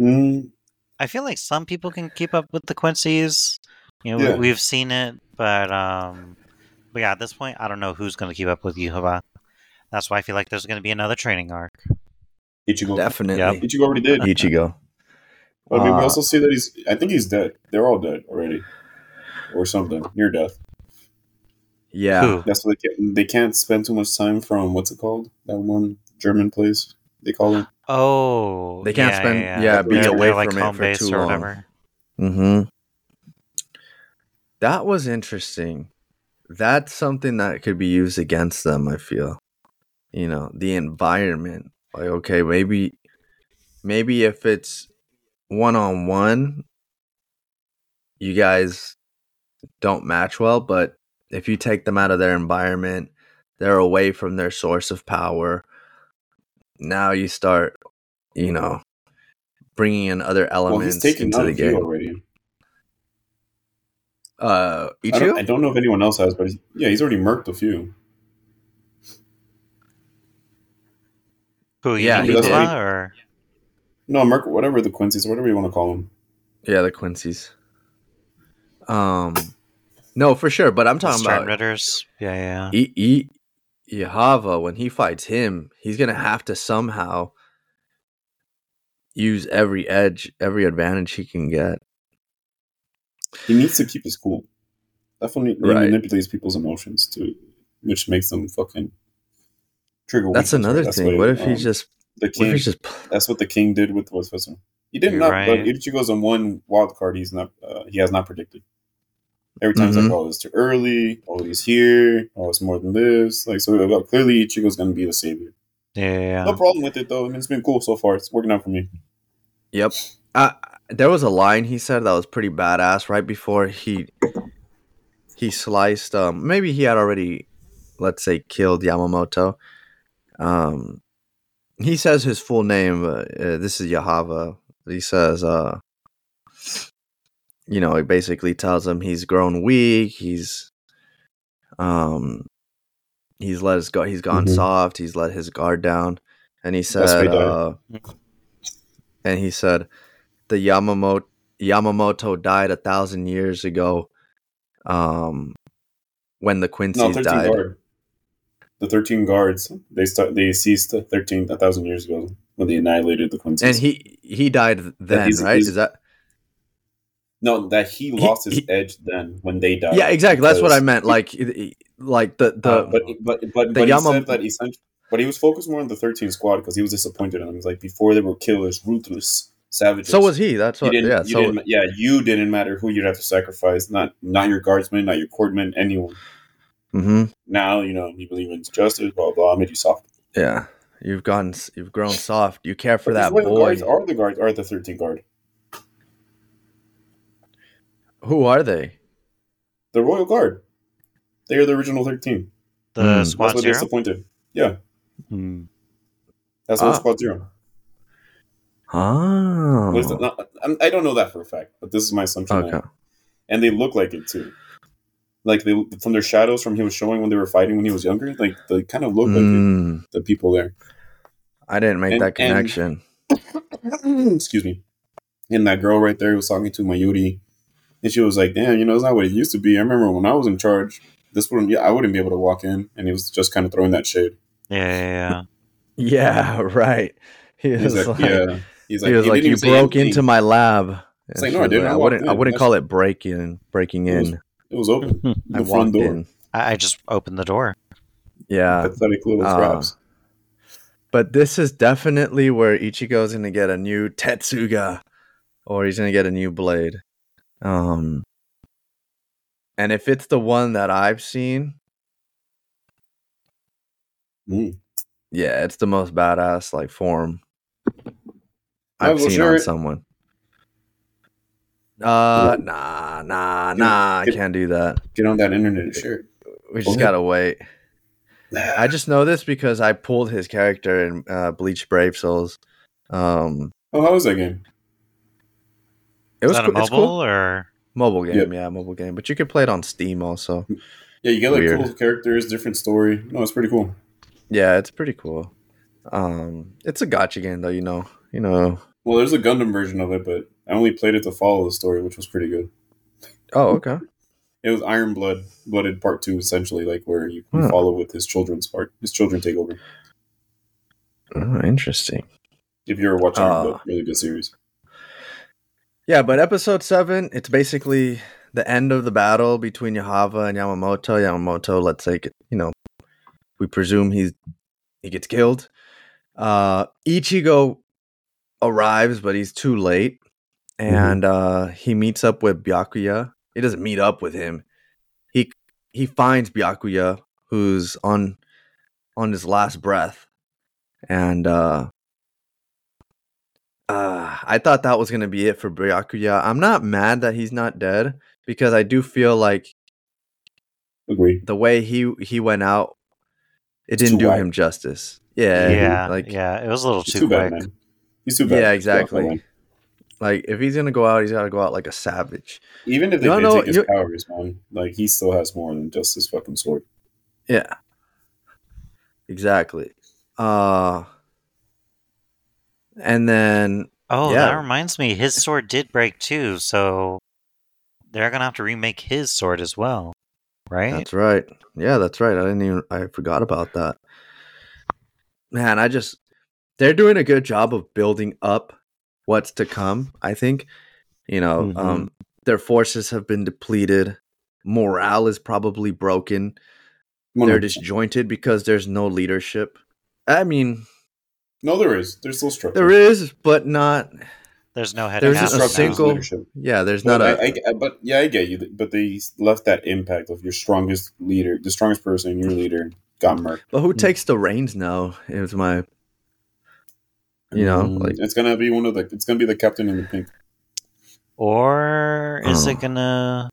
Mm, I feel like some people can keep up with the Quincy's. You know, Yeah. we, we've seen it, but um, but yeah, at this point, I don't know who's going to keep up with Yhwach. That's why I feel like there's going to be another training arc. Ichigo. Definitely, Yep. Ichigo already did. Ichigo. [LAUGHS] But I mean, we Uh, also see that he's. I think he's dead. They're all dead already, or something near death. Yeah, Who? That's why they can't. They can't spend too much time from what's it called? That one German place they call it. Oh, They can't yeah, spend- yeah, yeah, be away they're, like from it for too or long. Mm-hmm. That was interesting. That's something that could be used against them, I feel. You know, the environment. Like, okay, maybe maybe if it's one on one, you guys don't match well, but if you take them out of their environment, they're away from their source of power. Now you start, you know, bringing in other Well, elements he's into the game. already. Uh, I don't, I don't know if anyone else has, but yeah, he's already murked a few. Who? Yeah, mean he did. Or No, Merc, whatever the Quincy's, whatever you want to call them. Yeah, the Quincy's. Um, no, for sure. But I'm the talking about Ritters. Yeah, yeah. E E Yhwach when he fights him, he's gonna have to somehow use every edge, every advantage he can get. He needs to keep his cool. Definitely, Right. manipulates people's emotions too, which makes them fucking trigger. That's weakness, right? another That's thing. What if um, he's just the king? just [LAUGHS] That's what the king did with what's what's He did You're not, right. but Ichigo's on one wild card. He's not. Uh, he has not predicted. Every time Mhm. it's like, oh, it's too early. Oh, he's here. Oh, it's more than this. Like, so uh, clearly Ichigo's going to be the savior. Yeah, yeah, No problem with it though. I mean, it's been cool so far. It's working out for me. Yep. Uh, there was a line he said that was pretty badass right before he he sliced. Um, maybe he had already, let's say, killed Yamamoto. Um, he says his full name. Uh, uh, this is Yhwach. He says, uh, you know, he basically tells him he's grown weak. He's, um, he's let his guard. He's gone Mhm. soft. He's let his guard down, and he That's why he said, uh, and he said, the Yamamoto Yamamoto died a thousand years ago. Um, when the No, Quincy's thirteen died. guard. The thirteen guards they start they ceased thirteen a thousand years ago when they annihilated the Quincy's. and he he died then, he's- right? he's- Is that? no, that he lost his he- edge then when they died. Yeah, exactly. That's what I meant. Like, like the the Uh, but but but, the but Yama- he said that essentially, but he was focused more on the 13 squad because he was disappointed in them. He's like, before they were killers, ruthless savages. so was he. That's You what. didn't, Yeah. you So didn't, yeah, you didn't matter who you'd have to sacrifice. Not not your guardsmen, not your courtmen, anyone. Hmm Now you know you believe in justice. Blah blah. I Made you soft. yeah, you've gone. You've grown soft. You care for But that these royal boy. guards are the guards are the 13 guard. Who are they? The royal guard. They are the original 13. The Mm. That's squad what zero. disappointed. Yeah, Hmm. that's what Ah. squad zero. Oh, What is it? Not- I'm- I don't know that for a fact, but this is my assumption. okay. now. and they look like it too. Like they from their shadows from he was showing when they were fighting when he was younger, like they kind of look like it, Mm, the people there. I didn't make And- that and- connection. [COUGHS] Excuse me. And that girl right there was talking to Mayuri, and she was like, "Damn, you know, it's not what it used to be. I remember when I was in charge, this wouldn't. Yeah, I wouldn't be able to walk in." And he was just kind of throwing that shade. Yeah, yeah, yeah. [LAUGHS] Yeah, right. He was He's like, like, "Yeah." He's like, he was he like, you broke anything. into my lab. It's like, no, I didn't. I I wouldn't. I wouldn't That's- call it breaking. Breaking It was- in. It was open. I The front door. in. I, I just opened the door. Yeah, Pathetic little Uh, traps. but this is definitely where Ichigo's gonna get a new Tetsuga, or he's gonna get a new blade. Um, and if it's the one that I've seen, Mm. yeah, it's the most badass like form I've seen share on it. someone. Uh, nah, nah, Dude, nah. I can't do that. Get on that internet and share. it. We just Okay. gotta wait. I just know this because I pulled his character in uh, Bleach Brave Souls. Um, Oh, how was that game? It was that a cool. mobile cool. or? Mobile game, Yep. yeah, mobile game. But you could play it on Steam also. Yeah, you get like Weird. cool characters, different story. No, it's pretty cool. Yeah, it's pretty cool. Um, it's a gacha game though, you know. You know. Well, there's a Gundam version of it, but I only played it to follow the story, which was pretty good. Oh, okay. It was Iron Blood, Blooded Part Two, essentially, like where you, you Huh. follow with his children's part. His children take over. Oh, interesting. If you're watching, Ah. Blood, really good series. Yeah, but episode seven, it's basically the end of the battle between Yhwach and Yamamoto. Yamamoto, let's say, you know, we presume he's he gets killed. Uh, Ichigo arrives, but he's too late, and uh, he meets up with Byakuya. He doesn't meet up with him. He he finds Byakuya, who's on on his last breath, and uh, uh, I thought that was gonna be it for Byakuya. I'm not mad that he's not dead because I do feel like Agreed. the way he he went out, it didn't too do wide. him justice. Yeah, Yeah, like yeah. It was a little too, too quick. bad, man. He's too bad. Yeah, He's too bad, exactly. Man. like if he's gonna go out, he's gotta go out like a savage. Even if they No, did no, take his you- powers, man, like he still has more than just his fucking sword. Yeah, exactly. Uh, and then Oh, Yeah. that reminds me. His sword did break too, so they're gonna have to remake his sword as well, right? That's right. Yeah, that's right. I didn't even I forgot about that. Man, I just they're doing a good job of building up what's to come, I think. You know, Mhm. um their forces have been depleted. Morale is probably broken. They're disjointed because there's no leadership. I mean, No, there is. There's still structure. there is, but not There's no head There's cap a now. Structures single- leadership. Yeah, there's But not a. I, I, but yeah, I get you. But they left that impact of your strongest leader, the strongest person, your leader, got murked. but who takes the reins now? It was my. You know, Mm, like it's gonna be one of the. It's gonna be the captain in the pink. Or is it gonna?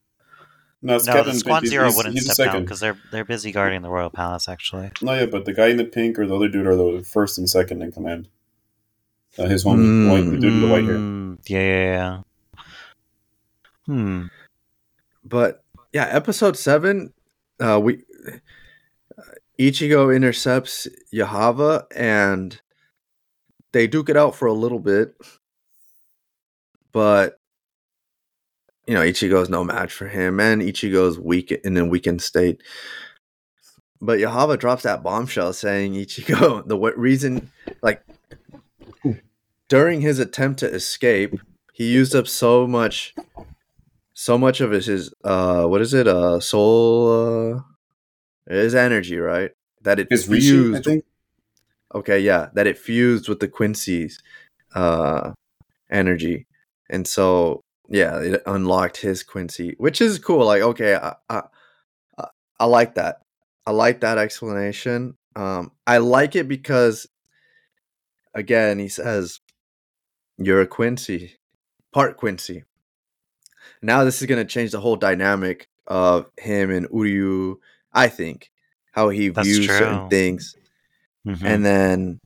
No, it's No, Captain the Squad Zero He's- wouldn't he's the step down because they're they're busy guarding the royal palace. Actually, No, yeah, but the guy in the pink or the other dude are the first and second in command. Uh, his homie, Mm. white, the dude with the white hair. Mm, yeah, yeah, yeah. Hmm. but yeah, episode seven, uh, we Ichigo intercepts Yhwach and they duke it out for a little bit, but you know Ichigo's no match for him, and Ichigo's weak in a weakened state. But Yhwach drops that bombshell saying Ichigo [LAUGHS] the what reason like during his attempt to escape, he used up so much so much of his, his uh what is it uh soul uh his energy right that it His Reishi, I fused think. Okay yeah that it fused with the quincy's uh energy and so yeah it unlocked his quincy which is cool like okay i i, I- like that i like that explanation um i like it because again he says you're a quincy part quincy now this is going to change the whole dynamic of him and Uryu, I think, how he That's views true. certain things. Mhm. And then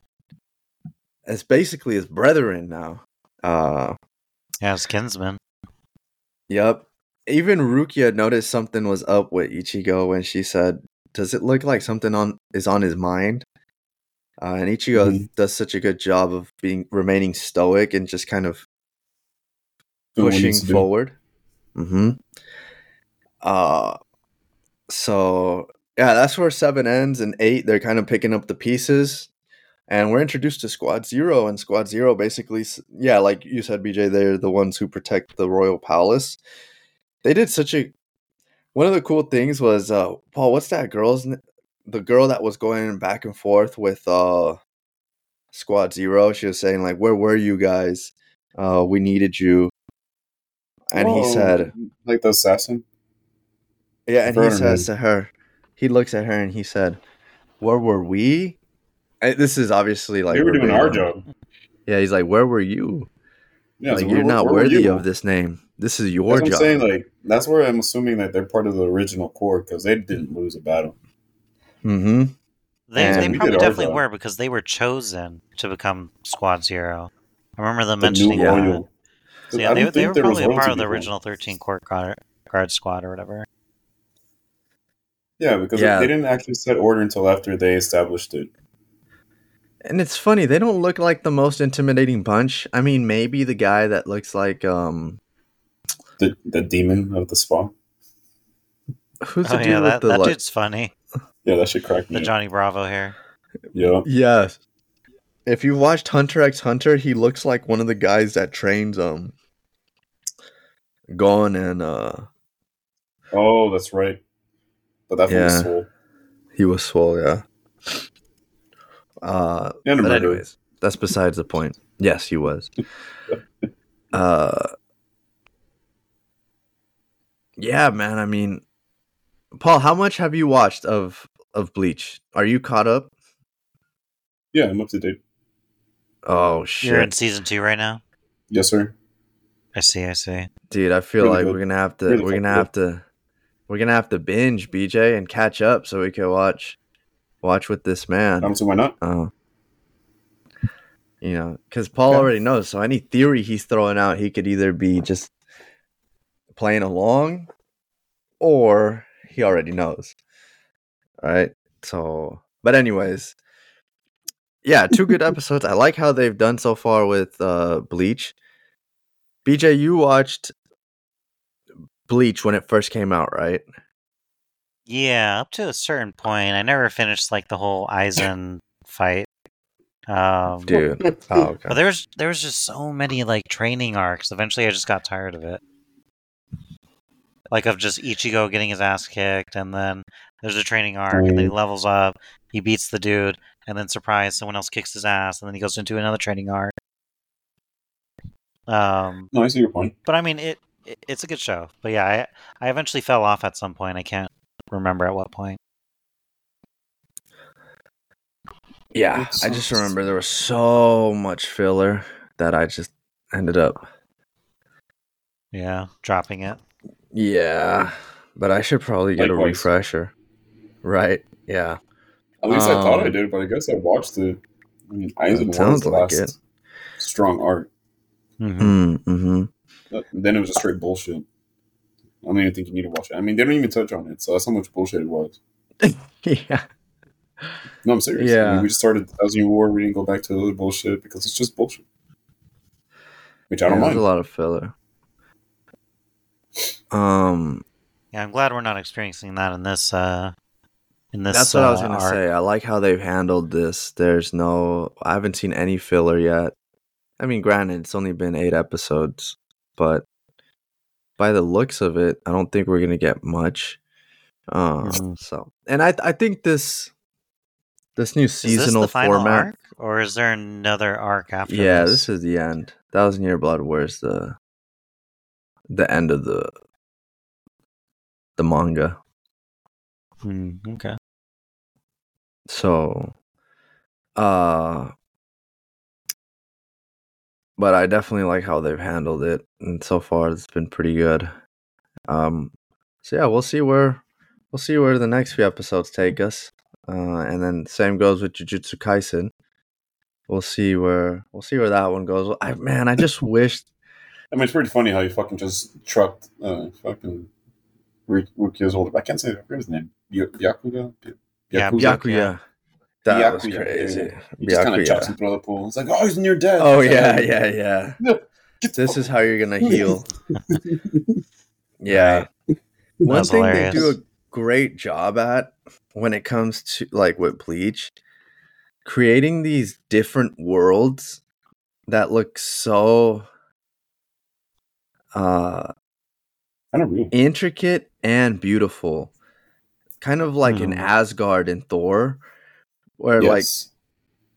it's basically his brethren now. Uh yeah, kinsman. yep. Even Rukia noticed something was up with Ichigo when she said, "Does it look like something on is on his mind?" Uh, and Ichigo Mhm. does such a good job of being remaining stoic and just kind of Doing what he pushing needs to do. forward. Mm-hmm. Uh so yeah, that's where seven ends and eight. They're kind of picking up the pieces, and we're introduced to Squad Zero. And Squad Zero basically, yeah, like you said, BJ, they're the ones who protect the royal palace. They did such a. One of the cool things was uh Paul. What's that girl's? The girl that was going back and forth with uh Squad Zero. She was saying like, "Where were you guys? Uh, we needed you." And he Oh, said, like the assassin. Yeah, and he Vernon. says to her, he looks at her and he said, "Where were we?" And this is obviously like we were doing our job. Yeah, he's like, "Where were you? Yeah, like so you're where- not where worthy you? of this name. This is your That's what I'm saying. Like that's where I'm assuming that they're part of the original core because they didn't lose a battle. mm-hmm. They, And- they probably definitely job. were because they were chosen to become Squad Zero. I remember them The mentioning that. So yeah, they, they were probably a part of the original 13 Court Guard, guard Squad or whatever. Yeah, because Yeah. they didn't actually set order until after they established it. And it's funny they don't look like the most intimidating bunch. I mean, maybe the guy that looks like um, The the demon of the spa. who's the Oh dude yeah, with that, the that like? dude's funny. Yeah, that should crack me. The up. Johnny Bravo hair. Yeah. Yes. If you watched Hunter x Hunter, he looks like one of the guys that trains um, Gon and uh, Oh, that's right. But that Yeah. was soul. he was swole, yeah. Uh, And but anyways, that's besides the point. Yes, he was. [LAUGHS] uh, yeah, man. I mean, Paul, how much have you watched of of Bleach? Are you caught up? Yeah, I'm up to date. Oh shit! You're in season two right now. Yes, sir. I see. I see. dude! I feel Really like good. we're gonna have to. Really we're gonna have to. We're gonna have to binge BJ and catch up so we can watch watch with this man. Um, so why not? Oh. You know, because Paul Yeah. already knows. So any theory he's throwing out, he could either be just playing along, or he already knows. All right. So, but anyways, yeah, two good [LAUGHS] episodes. I like how they've done so far with uh Bleach. BJ, you watched Bleach when it first came out, right? Yeah, up to a certain point. I never finished like the whole Aizen fight. Um, Dude. [LAUGHS] Oh, okay. But there was there was just so many like training arcs. Eventually, I just got tired of it. Like of just Ichigo getting his ass kicked, and then there's a training arc, and then he levels up, he beats the dude, and then surprise, someone else kicks his ass, and then he goes into another training arc. Um, No, I see your point. but I mean, it, it it's a good show. But yeah, I I eventually fell off at some point. I can't remember at what point. Yeah, I just remember there was so much filler that I just ended up. Yeah, dropping it. Yeah, but I should probably get a refresher. Right? Yeah. At least I thought I Um, did, but I guess I watched it. I mean, Aizen was sounds the like last it. strong arc. hmm Mm-hmm. But then it was just straight bullshit. I don't even think you need to watch it. I mean, they don't even touch on it, so that's how much bullshit it was. [LAUGHS] yeah. No, I'm serious. I Yeah. mean, we just started the Thousand Year War. We didn't go back to the other bullshit because it's just bullshit. Which I yeah don't there's mind. a lot of filler. Um, Yeah, I'm glad we're not experiencing that in this. uh In this. that's what I was uh, gonna arc. say. I like how they've handled this. There's no, I haven't seen any filler yet. I mean, granted, it's only been eight episodes, but by the looks of it, I don't think we're gonna get much. Um, so, and I, I think this, this new this seasonal final format. arc, or is there another arc after? yeah, this? this is the end. Thousand Year Blood Wars the, the end of the, the manga. Hmm, okay. So, uh, but I definitely like how they've handled it, and so far it's been pretty good. Um, so yeah, we'll see where we'll see where the next few episodes take us, uh, and then same goes with Jujutsu Kaisen. We'll see where we'll see where that one goes. I man, I just wish I mean, it's pretty funny how you fucking just trucked uh, fucking Rukio's older. I can't say I his name. Y- Yakuga? Y- Yeah, Yakuza? Byakuya. That was crazy. yeah. He just kind of Byakuya. chops him through the pool. It's like, oh, he's near death. Oh yeah, yeah, yeah. No, This is how you're gonna heal. [LAUGHS] Yeah. Right. One That's thing hilarious. they do a great job at when it comes to like with Bleach, creating these different worlds that look so uh kind of intricate and beautiful. Kind of like in Mhm. Asgard and Thor, where like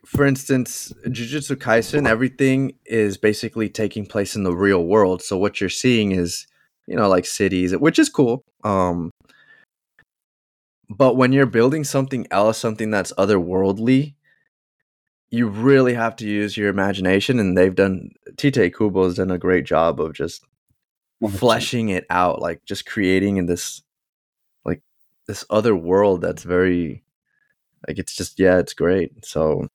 for instance, Jujutsu Kaisen, everything is basically taking place in the real world. So what you're seeing is, you know, like cities, which is cool. Um, but when you're building something else, something that's otherworldly, you really have to use your imagination. And they've done, Tite Kubo has done a great job of just fleshing it out, like just creating in this, like this other world that's very, like it's just yeah, it's great. So,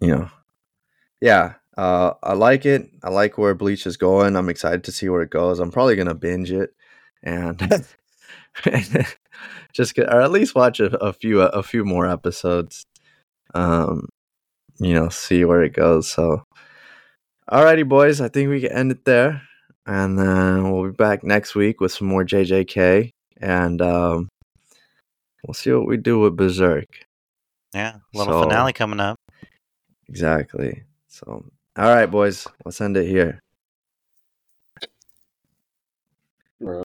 you know, yeah, uh, I like it. I like where Bleach is going. I'm excited to see where it goes. I'm probably gonna binge it and [LAUGHS] just get, or at least watch a, a few a few more episodes. Um, you know, see where it goes. So, alrighty, boys. I think we can end it there, and then we'll be back next week with some more JJK, and um, we'll see what we do with Berserk. Yeah, little So- finale coming up. Exactly. So, all right, boys, let's end it here. Right.